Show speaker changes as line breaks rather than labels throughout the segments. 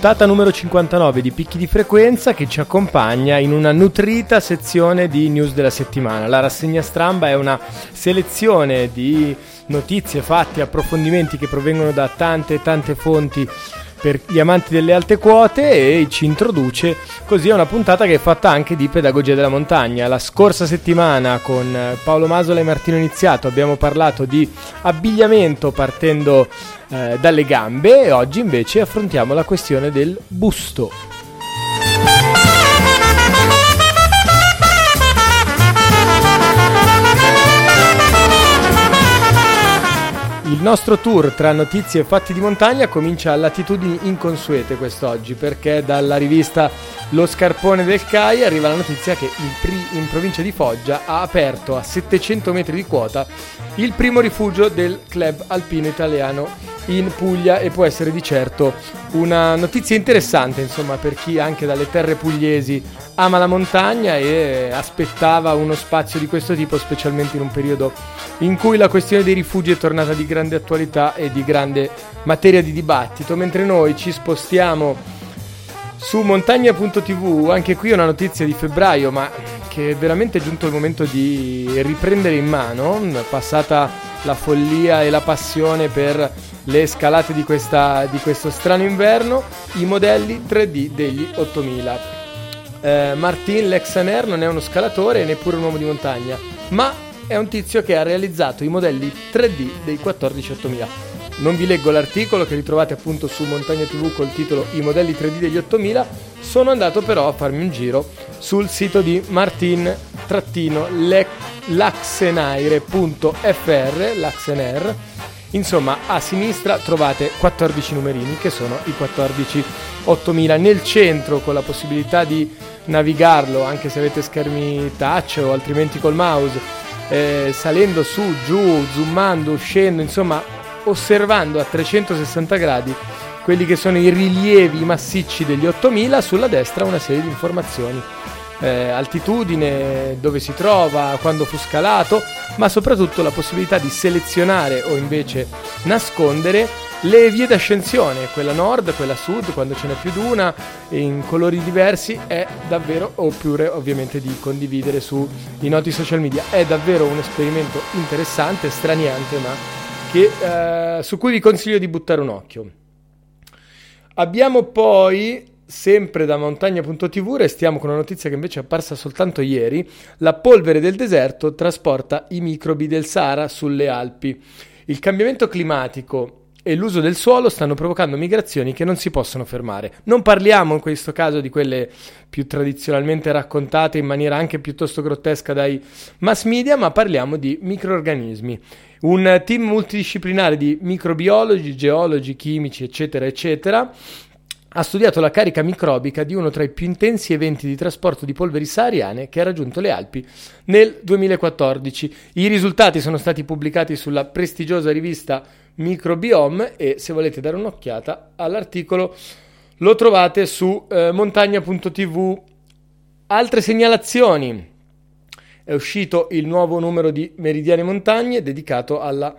Puntata numero 59 di Picchi di Frequenza che ci accompagna in una nutrita sezione di news della settimana. La rassegna stramba è una selezione di notizie, fatti, approfondimenti che provengono da tante tante fonti per gli amanti delle alte quote e ci introduce così a una puntata che è fatta anche di pedagogia della montagna. La scorsa settimana con Paolo Masola e Martino Iniziato abbiamo parlato di abbigliamento partendo eh, dalle gambe e oggi invece affrontiamo la questione del busto. Il nostro tour tra notizie e fatti di montagna comincia a latitudini inconsuete quest'oggi perché dalla rivista Lo Scarpone del CAI arriva la notizia che in, provincia di Foggia ha aperto a 700 metri di quota il primo rifugio del club alpino italiano in Puglia e può essere di certo una notizia interessante insomma per chi anche dalle terre pugliesi ama la montagna e aspettava uno spazio di questo tipo specialmente in un periodo in cui la questione dei rifugi è tornata di grande attualità e di grande materia di dibattito. Mentre noi ci spostiamo su montagna.tv anche qui una notizia di febbraio ma che è veramente giunto il momento di riprendere in mano passata la follia e la passione per le scalate di, questa, di questo strano inverno, i modelli 3D degli 8000. Eh, Martin Lexaner non è uno scalatore e neppure un uomo di montagna, ma è un tizio che ha realizzato i modelli 3D dei 14 8000. Non vi leggo l'articolo che ritrovate appunto su Montagna TV col titolo I modelli 3D degli 8000, sono andato però a farmi un giro sul sito di Martin-Laxenaire.fr, Laxenair. Insomma, a sinistra trovate 14 numerini che sono i 14 8000 nel centro con la possibilità di navigarlo anche se avete schermi touch o altrimenti col mouse, eh, salendo su, giù, zoomando, uscendo, insomma osservando a 360 gradi quelli che sono i rilievi massicci degli 8000, sulla destra una serie di informazioni. Eh, altitudine, dove si trova, quando fu scalato, ma soprattutto la possibilità di selezionare o invece nascondere le vie d'ascensione, quella nord, quella sud, quando ce n'è più di una, in colori diversi, è davvero, oppure ovviamente di condividere sui noti social media. È davvero un esperimento interessante, straniante, ma che, eh, su cui vi consiglio di buttare un occhio. Abbiamo poi, sempre da montagna.tv, restiamo con una notizia che invece è apparsa soltanto ieri, la polvere del deserto trasporta i microbi del Sahara sulle Alpi. Il cambiamento climatico e l'uso del suolo stanno provocando migrazioni che non si possono fermare. Non parliamo in questo caso di quelle più tradizionalmente raccontate in maniera anche piuttosto grottesca dai mass media, ma parliamo di microorganismi. Un team multidisciplinare di microbiologi, geologi, chimici, eccetera, eccetera, ha studiato la carica microbica di uno tra i più intensi eventi di trasporto di polveri sahariane che ha raggiunto le Alpi nel 2014. I risultati sono stati pubblicati sulla prestigiosa rivista Microbiome e se volete dare un'occhiata all'articolo lo trovate su eh, montagna.tv. Altre segnalazioni è uscito il nuovo numero di Meridiane Montagne dedicato alla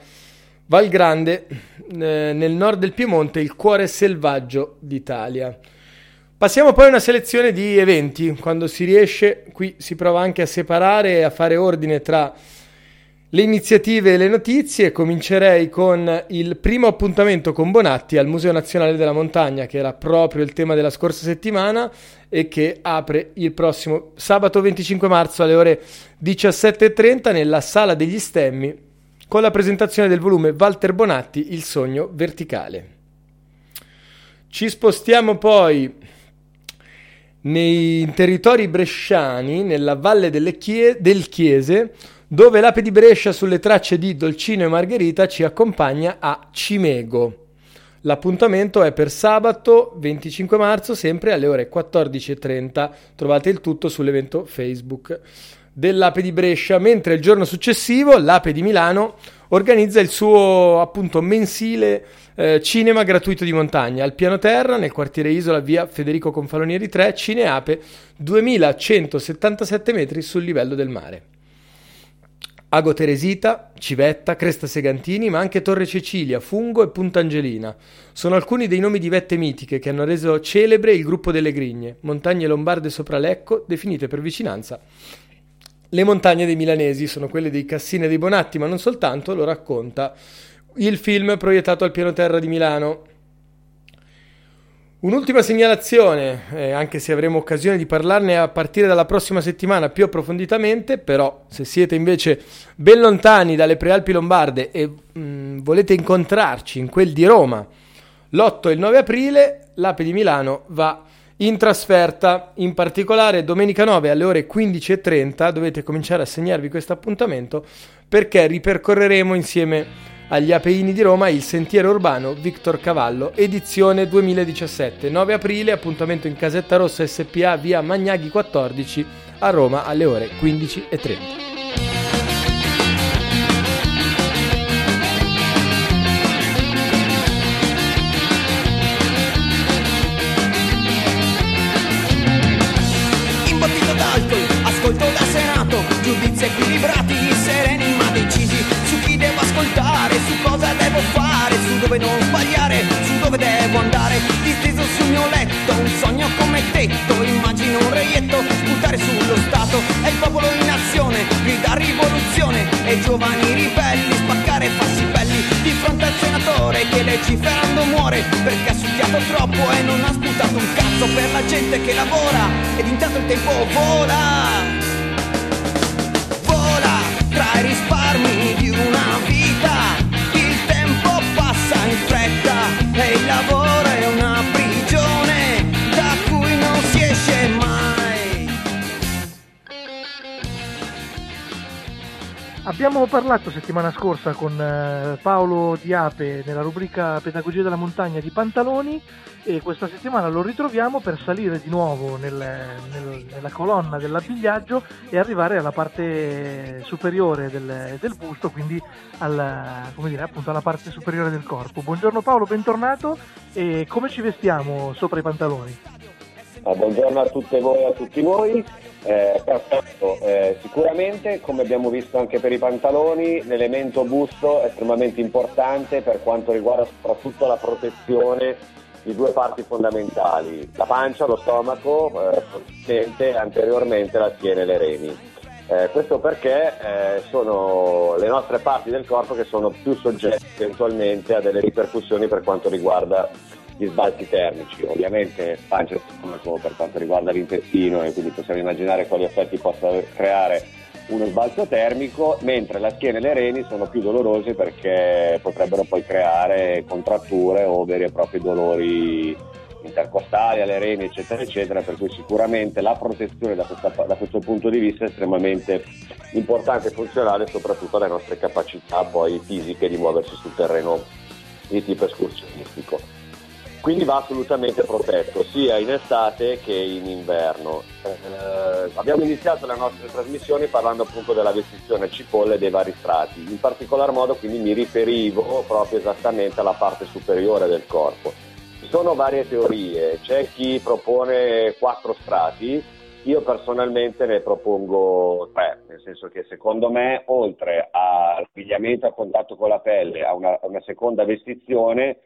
Val Grande eh, nel nord del Piemonte, il cuore selvaggio d'Italia. Passiamo poi a una selezione di eventi, quando si riesce, qui si prova anche a separare e a fare ordine tra le iniziative e le notizie. Comincerei con il primo appuntamento con Bonatti al Museo Nazionale della Montagna, che era proprio il tema della scorsa settimana e che apre il prossimo sabato 25 marzo alle ore 17.30 nella Sala degli Stemmi con la presentazione del volume Walter Bonatti Il sogno verticale. Ci spostiamo poi nei territori bresciani, nella valle Chie- del Chiese, dove l'ape di Brescia sulle tracce di Dolcino e Margherita ci accompagna a Cimego. L'appuntamento è per sabato 25 marzo, sempre alle ore 14.30. Trovate il tutto sull'evento Facebook dell'Ape di Brescia, mentre il giorno successivo l'Ape di Milano organizza il suo appunto mensile eh, cinema gratuito di montagna al piano terra nel quartiere Isola via Federico Confalonieri 3, Cineape 2177 metri sul livello del mare. Ago Teresita, Civetta, Cresta Segantini, ma anche Torre Cecilia, Fungo e Punta Angelina. Sono alcuni dei nomi di vette mitiche che hanno reso celebre il gruppo delle Grigne, montagne lombarde sopra Lecco, definite per vicinanza. Le montagne dei milanesi sono quelle dei Cassini e dei Bonatti, ma non soltanto, lo racconta il film proiettato al piano terra di Milano. Un'ultima segnalazione, eh, anche se avremo occasione di parlarne a partire dalla prossima settimana più approfonditamente, però se siete invece ben lontani dalle prealpi lombarde e mh, mm, volete incontrarci in quel di Roma l'8 e il 9 aprile, l'Ape di Milano va in trasferta, in particolare domenica 9 alle ore 15.30 dovete cominciare a segnarvi questo appuntamento perché ripercorreremo insieme agli Apeini di Roma il Sentiero Urbano Victor Cavallo, edizione 2017. 9 aprile, appuntamento in Casetta Rossa SPA via Magnaghi 14 a Roma alle ore 15.30.
giudizi equilibrati, sereni ma decisi su chi devo ascoltare, su cosa devo fare, su dove non sbagliare, su dove devo andare, disteso sul mio letto, un sogno come tetto, immagino un reietto, sputare sullo Stato, è il popolo in azione, grida rivoluzione, e giovani ribelli, spaccare farsi belli, di fronte al senatore che legiferando muore, perché ha succhiato troppo e non ha sputato un cazzo per la gente che lavora, ed intanto il tempo. Vola
Abbiamo parlato settimana scorsa con eh, Paolo Diape nella rubrica Pedagogia della montagna di Pantaloni e questa settimana lo ritroviamo per salire di nuovo nel, nel, nella colonna dell'abbigliaggio e arrivare alla parte superiore del, del busto, quindi alla, dire, alla parte superiore del corpo. Buongiorno Paolo, bentornato e come ci vestiamo sopra i pantaloni?
Ah, buongiorno a tutte voi e a tutti noi. Eh, perfetto, eh, sicuramente come abbiamo visto anche per i pantaloni l'elemento busto è estremamente importante per quanto riguarda soprattutto la protezione di due parti fondamentali, la pancia, lo stomaco, eh, anteriormente la schiena e le reni. Eh, questo perché eh, sono le nostre parti del corpo che sono più soggette eventualmente a delle ripercussioni per quanto riguarda gli sbalzi termici. Ovviamente pancia stomaco per quanto riguarda l'intestino e quindi possiamo immaginare quali effetti possa creare uno sbalzo termico, mentre la schiena e le reni sono più dolorose perché potrebbero poi creare contratture o veri e propri dolori intercostali alle reni, eccetera, eccetera, per cui sicuramente la protezione da, questa, da questo punto di vista è estremamente importante e funzionale soprattutto alle nostre capacità poi fisiche di muoversi sul terreno di tipo escursionistico quindi va assolutamente protetto sia in estate che in inverno. Eh, abbiamo iniziato le nostre trasmissioni parlando appunto della vestizione cipolle dei vari strati, in particolar modo quindi mi riferivo proprio esattamente alla parte superiore del corpo. Ci sono varie teorie, c'è chi propone quattro strati, io personalmente ne propongo tre, nel senso che secondo me oltre all'abbigliamento a contatto con la pelle, a una, a una seconda vestizione,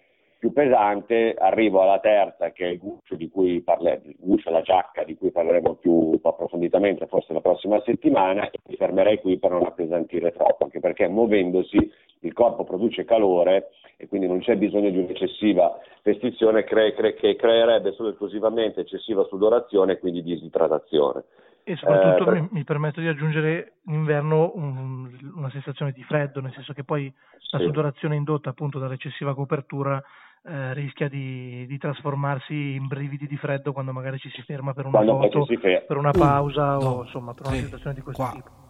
più pesante, arrivo alla terza che è il guscio di cui parleremo, il guscio, la giacca di cui parleremo più approfonditamente forse la prossima settimana e mi fermerei qui per non appesantire troppo, anche perché muovendosi il corpo produce calore e quindi non c'è bisogno di un'eccessiva vestizione cre- cre- che creerebbe solo esclusivamente eccessiva sudorazione e quindi disidratazione.
E soprattutto eh, per... mi, mi, permetto di aggiungere in inverno un, una sensazione di freddo, nel senso che poi la sudorazione indotta appunto dall'eccessiva copertura eh, rischia di, di, trasformarsi in brividi di freddo quando magari ci si ferma per una quando foto, per una pausa uh, o insomma per una sì, situazione di questo qua. tipo.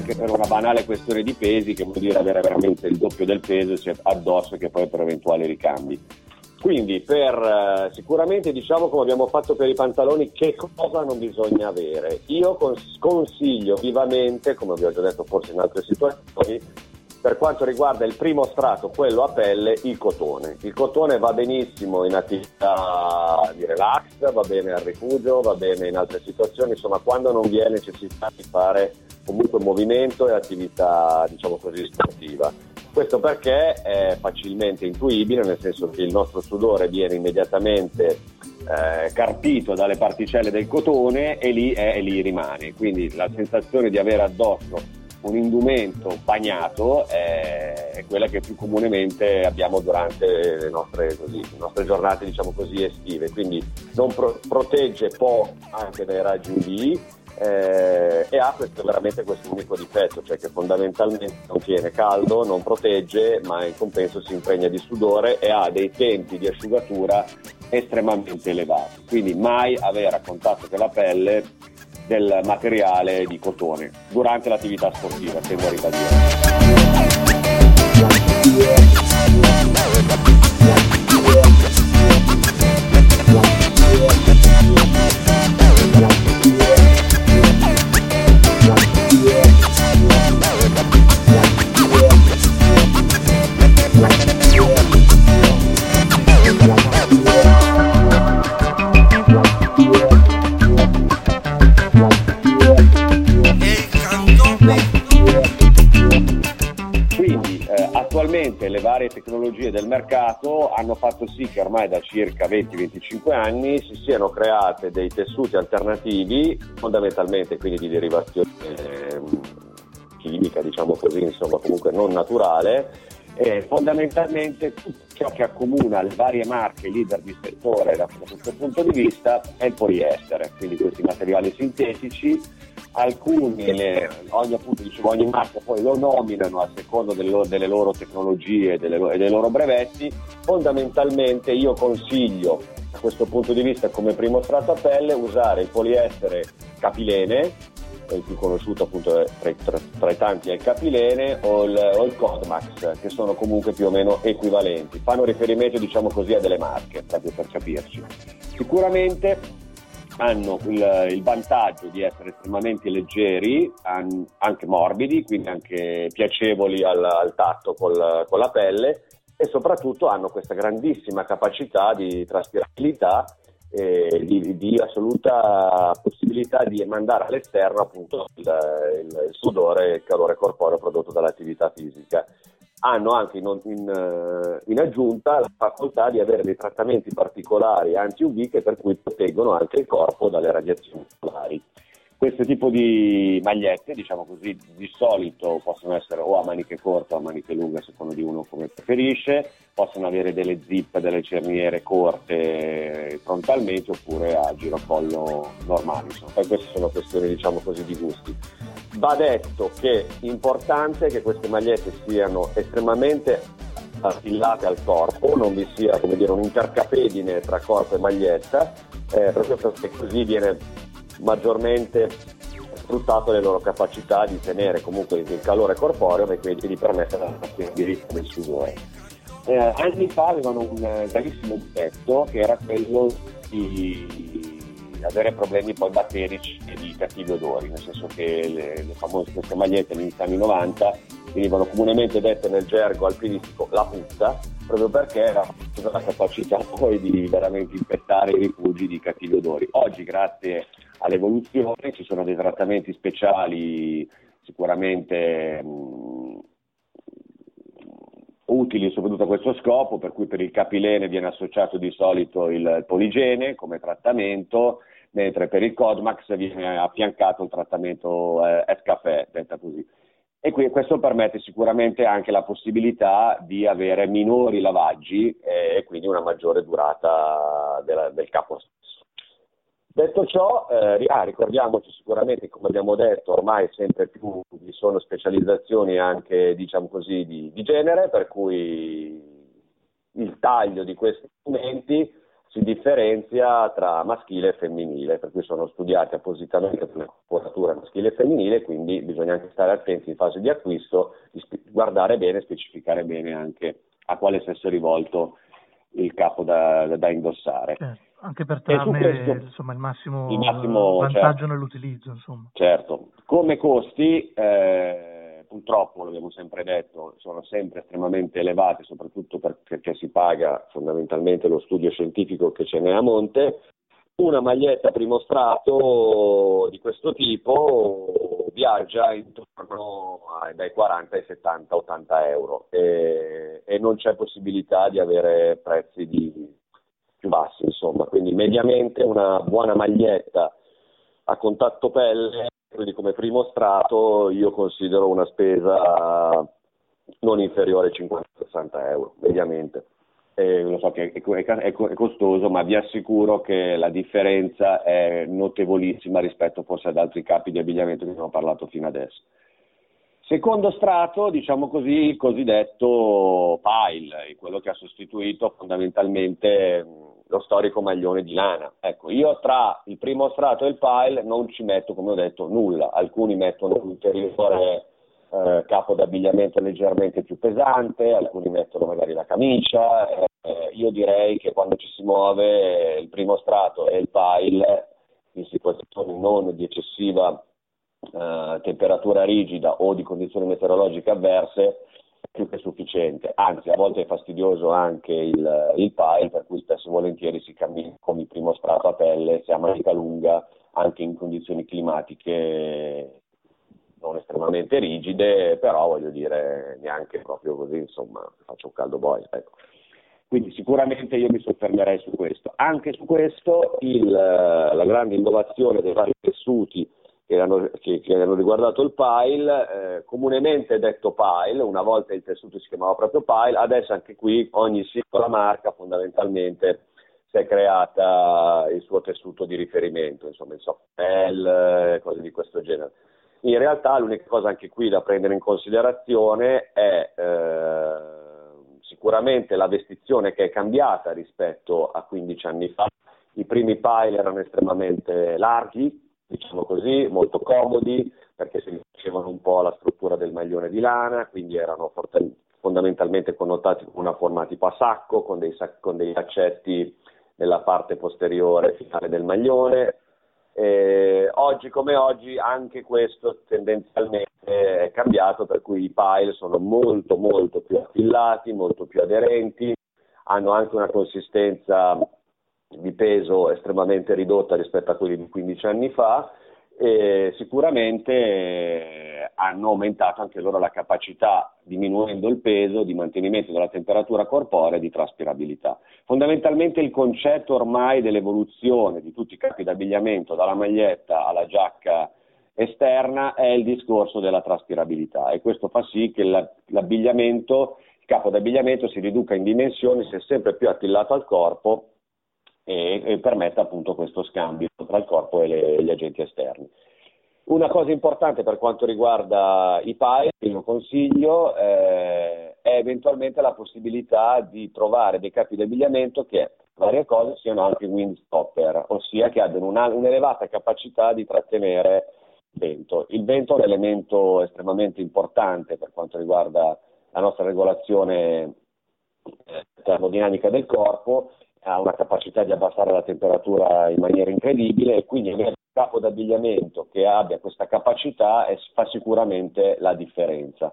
Anche per una banale questione di pesi che vuol dire avere veramente il doppio del peso cioè addosso che poi per eventuali ricambi. Quindi per, eh, sicuramente diciamo come abbiamo fatto per i pantaloni che cosa non bisogna avere. Io cons- consiglio vivamente, come vi ho già detto forse in altre situazioni, per quanto riguarda il primo strato, quello a pelle, il cotone. Il cotone va benissimo in attività di relax, va bene al rifugio, va bene in altre situazioni, insomma quando non vi è necessità di fare comunque movimento e attività diciamo così sportiva. Questo perché è facilmente intuibile, nel senso che il nostro sudore viene immediatamente eh, carpito dalle particelle del cotone e lì, è, e lì rimane. Quindi la sensazione di avere addosso un indumento bagnato è, è, quella che più comunemente abbiamo durante le nostre, così, le nostre giornate diciamo così, estive, quindi non pro- protegge poco anche dai raggi UV eh, e ha questo, veramente questo unico difetto, cioè che fondamentalmente non tiene caldo, non protegge, ma in compenso si impregna di sudore e ha dei tempi di asciugatura estremamente elevati. Quindi mai avere a contatto con la pelle del materiale di cotone durante l'attività sportiva, tengo a ribadire. Ormai da circa 20-25 anni si siano create dei tessuti alternativi, fondamentalmente quindi di derivazione eh, chimica, diciamo così, insomma comunque non naturale, e fondamentalmente tutto ciò che accomuna le varie marche leader di settore da questo punto di vista è il poliestere, quindi questi materiali sintetici alcuni, le, ogni, appunto, dicevo, ogni marca poi lo nominano a seconda delle loro, delle loro tecnologie e dei loro brevetti, fondamentalmente io consiglio da questo punto di vista come primo strato a pelle usare il poliestere capilene, il più conosciuto appunto tra, tra, tra i tanti è il capilene o il, o il Codmax, che sono comunque più o meno equivalenti, fanno riferimento diciamo così a delle marche, proprio per capirci. Sicuramente hanno il, il, vantaggio di essere estremamente leggeri, anche morbidi, quindi anche piacevoli al, al tatto col, con la pelle e soprattutto hanno questa grandissima capacità di traspirabilità e di, di, assoluta possibilità di mandare all'esterno appunto il, il, il sudore e il calore corporeo prodotto dall'attività fisica hanno anche in, in, eh, in, aggiunta la facoltà di avere dei trattamenti particolari anti-UV che per cui proteggono anche il corpo dalle radiazioni solari. Questo tipo di magliette, diciamo così, di solito possono essere o a maniche corte o a maniche lunghe, a seconda di uno come preferisce, possono avere delle zip, delle cerniere corte frontalmente oppure a girocollo normali. Insomma. Poi queste sono questioni, diciamo così, di gusti. Va detto che è importante che queste magliette siano estremamente affillate al corpo, non vi sia come dire, un'intercapedine tra corpo e maglietta, eh, proprio perché così viene maggiormente sfruttato le loro capacità di tenere comunque il calore corporeo e quindi di permettere la rischio del sudore. Eh, anni fa avevano un eh, gravissimo difetto che era quello di avere problemi poi batterici e di cattivi odori, nel senso che le, le famose queste magliette negli anni 90 venivano comunemente dette nel gergo alpinistico la puzza, proprio perché era la capacità poi di veramente infettare i rifugi di cattivi odori. Oggi grazie all'evoluzione ci sono dei trattamenti speciali sicuramente mh, utili soprattutto a questo scopo, per cui per il capilene viene associato di solito il poligene come trattamento, mentre per il Codmax viene affiancato il trattamento eh, Escafè, detta così. E qui, questo permette sicuramente anche la possibilità di avere minori lavaggi eh, e quindi una maggiore durata della, del capo. Detto ciò, eh, ah, ricordiamoci sicuramente, come abbiamo detto, ormai sempre più vi sono specializzazioni anche diciamo così, di, di genere, per cui il taglio di questi strumenti si differenzia tra maschile e femminile, per cui sono studiati appositamente per le lavoratura maschile e femminile, quindi bisogna anche stare attenti in fase di acquisto, guardare bene, specificare bene anche a quale sesso è rivolto il capo da, da indossare.
Certo, anche per trarne questo, insomma, il massimo,
il massimo
vantaggio certo, nell'utilizzo. Insomma.
Certo, come costi, eh, purtroppo, l'abbiamo sempre detto, sono sempre estremamente elevati, soprattutto perché si paga fondamentalmente lo studio scientifico che ce n'è a monte. Una maglietta primo strato di questo tipo viaggia intorno ai, dai 40 ai 70, 80 euro e, e non c'è possibilità di avere prezzi di, più bassi, insomma. Quindi mediamente una buona maglietta a contatto pelle, quindi come primo strato, io considero una spesa non inferiore ai 50-60 euro, mediamente eh, lo so che è, è, costoso, ma vi assicuro che la differenza è notevolissima rispetto forse ad altri capi di abbigliamento che abbiamo parlato fino adesso. Secondo strato, diciamo così, il cosiddetto pile, quello che ha sostituito fondamentalmente lo storico maglione di lana. Ecco, io tra il primo strato e il pile non ci metto, come ho detto, nulla. Alcuni mettono un ulteriore eh, capo d'abbigliamento leggermente più pesante, alcuni mettono magari la camicia, eh, io direi che quando ci si muove il primo strato e il pile in situazioni non di eccessiva eh, temperatura rigida o di condizioni meteorologiche avverse più che sufficiente, anzi a volte è fastidioso anche il, il pile per cui spesso e volentieri si cammina con il primo strato a pelle, si ha manica lunga anche in condizioni climatiche non estremamente rigide, però voglio dire neanche proprio così, insomma, faccio un caldo boia. Ecco. Quindi sicuramente io mi soffermerei su questo. Anche su questo il, la grande innovazione dei vari tessuti che hanno, che, che hanno riguardato il pile, eh, comunemente detto pile, una volta il tessuto si chiamava proprio pile, adesso anche qui ogni singola marca fondamentalmente si è creata il suo tessuto di riferimento, insomma il soft gel, cose di questo genere. In realtà l'unica cosa anche qui da prendere in considerazione è eh, sicuramente la vestizione che è cambiata rispetto a 15 anni fa. I primi pile erano estremamente larghi, diciamo così, molto comodi, perché si facevano un po' la struttura del maglione di lana, quindi erano fondamentalmente connotati con una forma tipo a sacco, con dei, sac- con dei laccetti nella parte posteriore finale del maglione, eh, oggi come oggi anche questo tendenzialmente è cambiato, per cui i pile sono molto molto più affillati, molto più aderenti, hanno anche una consistenza di peso estremamente ridotta rispetto a quelli di 15 anni fa e sicuramente hanno aumentato anche loro la capacità, diminuendo il peso, di mantenimento della temperatura corporea e di traspirabilità. Fondamentalmente il concetto ormai dell'evoluzione di tutti i capi d'abbigliamento, dalla maglietta alla giacca esterna, è il discorso della traspirabilità e questo fa sì che l'abbigliamento, il capo d'abbigliamento si riduca in dimensioni, sia sempre più attillato al corpo e, e permetta appunto questo scambio tra il corpo e le, gli agenti esterni. Una cosa importante per quanto riguarda i PAE, il mio consiglio, eh, è eventualmente la possibilità di trovare dei capi di abbigliamento che, varie cose, siano anche windstopper, ossia che abbiano una, un'elevata capacità di trattenere vento. Il vento è un elemento estremamente importante per quanto riguarda la nostra regolazione eh, termodinamica del corpo ha una capacità di abbassare la temperatura in maniera incredibile e quindi avere un capo d'abbigliamento che abbia questa capacità fa sicuramente la differenza.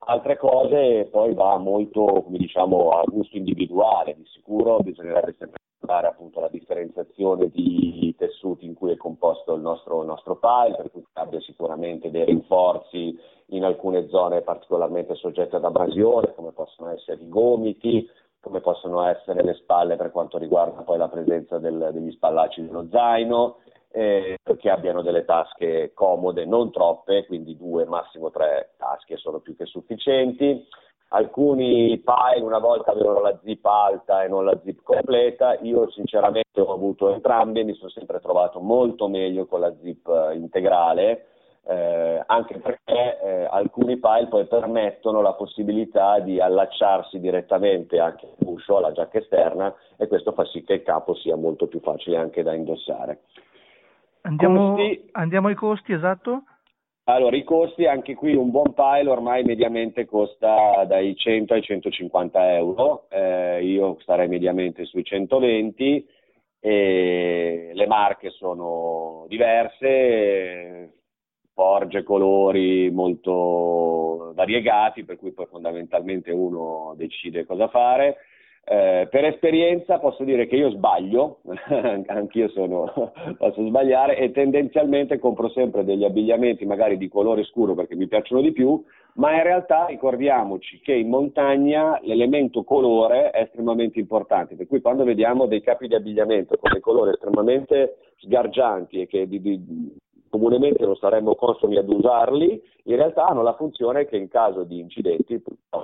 Altre cose poi va molto, diciamo, a gusto individuale, di sicuro bisognerebbe sempre guardare appunto la differenziazione di tessuti in cui è composto il nostro, il nostro pile, per cui abbia sicuramente dei rinforzi in alcune zone particolarmente soggette ad abrasione, come possono essere i gomiti, come possono essere le spalle per quanto riguarda poi la presenza del, degli spallacci dello zaino, eh, che abbiano delle tasche comode, non troppe, quindi due, massimo tre tasche sono più che sufficienti. Alcuni pile una volta avevano la zip alta e non la zip completa, io sinceramente ho avuto entrambi e mi sono sempre trovato molto meglio con la zip integrale eh, anche perché eh, alcuni file poi permettono la possibilità di allacciarsi direttamente anche al guscio, alla giacca esterna e questo fa sì che il capo sia molto più facile anche da indossare.
Andiamo, costi, andiamo ai costi, esatto.
Allora, i costi, anche qui un buon pile ormai mediamente costa dai 100 ai 150 euro, eh, io starei mediamente sui 120 e le marche sono diverse, porge colori molto variegati, per cui poi fondamentalmente uno decide cosa fare. Eh, per esperienza posso dire che io sbaglio, anch'io sono, posso sbagliare e tendenzialmente compro sempre degli abbigliamenti magari di colore scuro perché mi piacciono di più, ma in realtà ricordiamoci che in montagna l'elemento colore è estremamente importante, per cui quando vediamo dei capi di abbigliamento con dei colori estremamente sgargianti e che di, di, comunemente non saremmo consumi ad usarli, in realtà hanno la funzione che in caso di incidenti,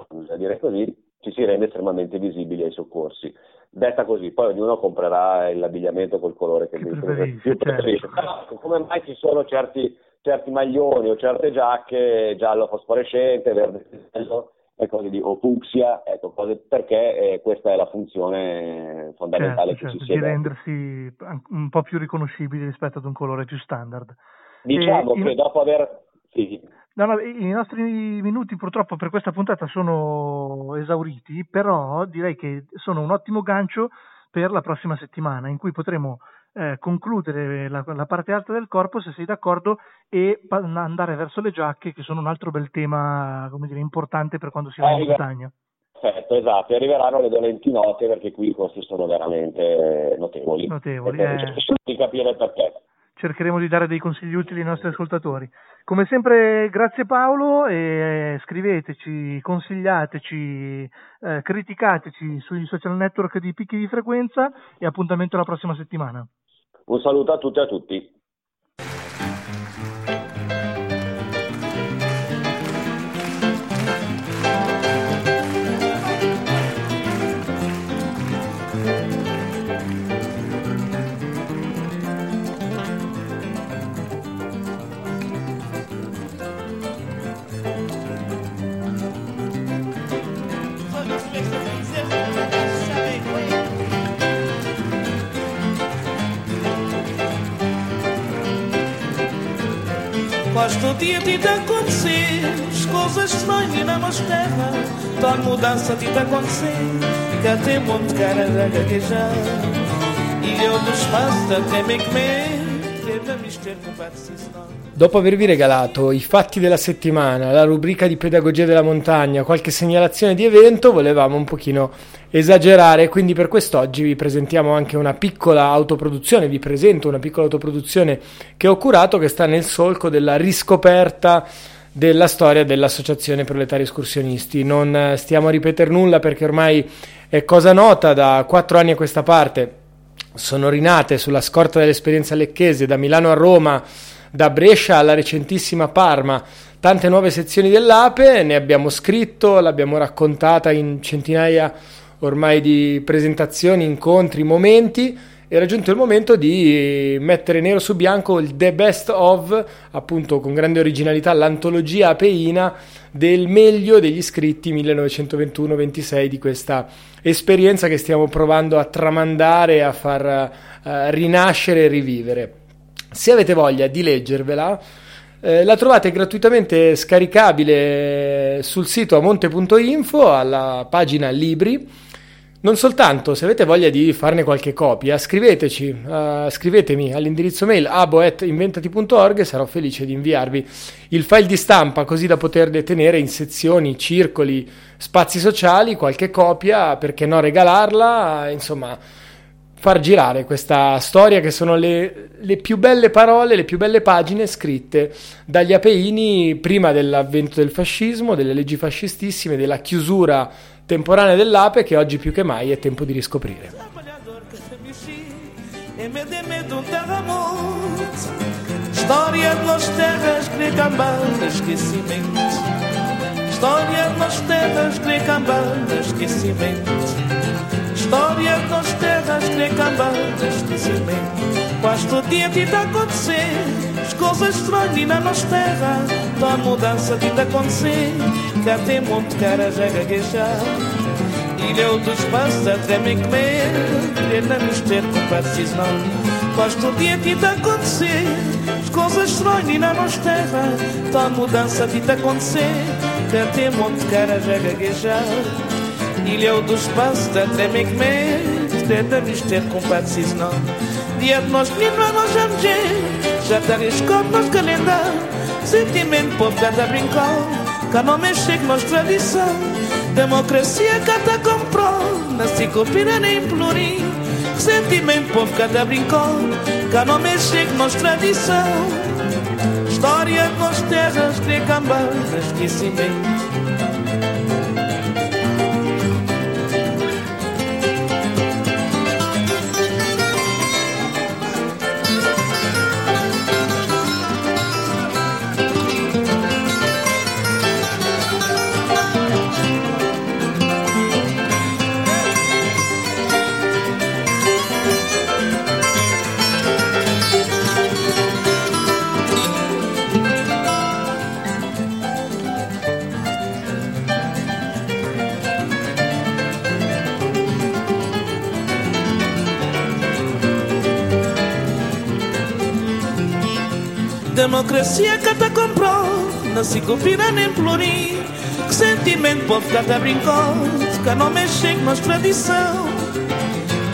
bisogna dire così, ci si rende estremamente visibili ai soccorsi. Detta così, poi ognuno comprerà l'abbigliamento col colore che, che preferisce. preferisce. Certo. come mai ci sono certi, certi, maglioni o certe giacche giallo fosforescente, verde e cose di, o fucsia, ecco, cose, perché eh, questa è la funzione fondamentale
certo,
che
certo,
ci sia.
Di rendersi un po' più riconoscibili rispetto ad un colore più standard.
Diciamo e che in... dopo aver... Sì.
No, no, I nostri minuti purtroppo per questa puntata sono esauriti, però direi che sono un ottimo gancio per la prossima settimana in cui potremo eh, concludere la, la, parte alta del corpo, se sei d'accordo, e pa- andare verso le giacche, che sono un altro bel tema dire, importante per quando si va in montagna.
Perfetto, esatto, arriveranno le dolenti note perché qui i costi sono veramente notevoli.
Notevoli. Eh...
di capire perché
cercheremo di dare dei consigli utili ai nostri ascoltatori. Come sempre, grazie Paolo e scriveteci, consigliateci, eh, criticateci sui social network di Picchi di Frequenza e appuntamento alla prossima settimana.
Un saluto a tutti e a tutti.
Meu dia a ti te acontecer, as coisas sonham e na mascara. Tal mudança a ti te acontecer, que até muito cara a gaguejar. E eu no espaço até me comer, teve a mister que vai se
Dopo avervi regalato i fatti della settimana, la rubrica di pedagogia della montagna, qualche segnalazione di evento, volevamo un pochino esagerare, quindi per quest'oggi vi presentiamo anche una piccola autoproduzione, vi presento una piccola autoproduzione che ho curato che sta nel solco della riscoperta della storia dell'Associazione Proletari Escursionisti. Non stiamo a ripetere nulla perché ormai è cosa nota da quattro anni a questa parte. Sono rinate sulla scorta dell'esperienza lecchese da Milano a Roma da Brescia alla recentissima Parma, tante nuove sezioni dell'Ape, ne abbiamo scritto, l'abbiamo raccontata in centinaia ormai di presentazioni, incontri, momenti. Era giunto il momento di mettere nero su bianco il The Best of, appunto con grande originalità, l'antologia apeina del meglio degli scritti 1921-26 di questa esperienza che stiamo provando a tramandare, a far uh, rinascere e rivivere. Se avete voglia di leggervela, eh, la trovate gratuitamente scaricabile sul sito amonte.info alla pagina libri. Non soltanto, se avete voglia di farne qualche copia, scriveteci, uh, scrivetemi all'indirizzo mail abo.inventati.org e sarò felice di inviarvi il file di stampa così da poterle tenere in sezioni, circoli, spazi sociali, qualche copia, perché no regalarla, insomma far girare questa storia che sono le, le, più belle parole, le più belle pagine scritte dagli Apeini prima dell'avvento del fascismo, delle leggi fascistissime, della chiusura temporanea dell'Ape che oggi più che mai è tempo di riscoprire. Storia nos terras grecambanas esquecimento Storia nos terras grecambanas esquecimento História das terras grecambanas de cimento Quase todo dia de acontecer. As coisas estranhas na nossa terra. Da mudança de acontecer. Cá tem monte caras a gaguejar Ilha do espaço até me comer. Não nos ter com precisão
Mas todo dia tá acontecer. As coisas estranhas na nossa terra. Tá mudança tá acontecer. Até tem monte cara já gaguejar Il y a dos pas da tremek me Tenta mister compatsis não Diat nos min va nos amje Jatarish kot nos kalenda Sentiment pop brincal, brincol não me com nos tradição Democracia cata compro Nasi copira nem pluri Sentimento pop brincal, brincol não me com nos tradição História de nos terras greca esquecimento. Democracia que te comprou Nasci copira nem plurim Que sentimento povo que te brincou Que não mexe com nossa tradição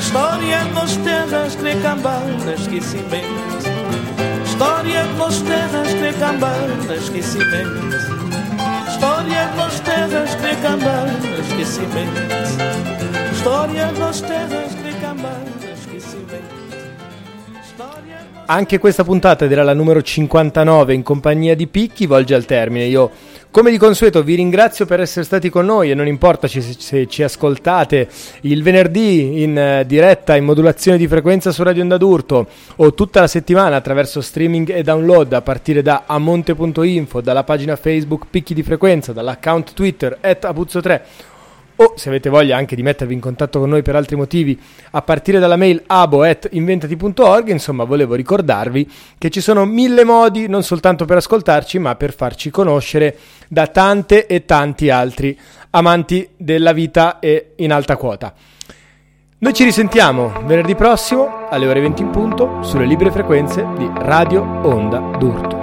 História de nossas terras que cambar na esquecimento História de nossas terras que cambar na esquecimento História de nossas terras que cambar na esquecimento História de nossas terras
Anche questa puntata ed era la numero 59 in compagnia di Picchi volge al termine. Io, come di consueto, vi ringrazio per essere stati con noi e non importa se, ci ascoltate il venerdì in uh, diretta in modulazione di frequenza su Radio Onda d'Urto o tutta la settimana attraverso streaming e download a partire da amonte.info, dalla pagina Facebook Picchi di Frequenza, dall'account Twitter at Apuzzo3 o se avete voglia anche di mettervi in contatto con noi per altri motivi a partire dalla mail abo.inventati.org insomma volevo ricordarvi che ci sono mille modi non soltanto per ascoltarci ma per farci conoscere da tante e tanti altri amanti della vita e in alta quota. Noi ci risentiamo venerdì prossimo alle ore 20 in punto sulle libere frequenze di Radio Onda d'Urto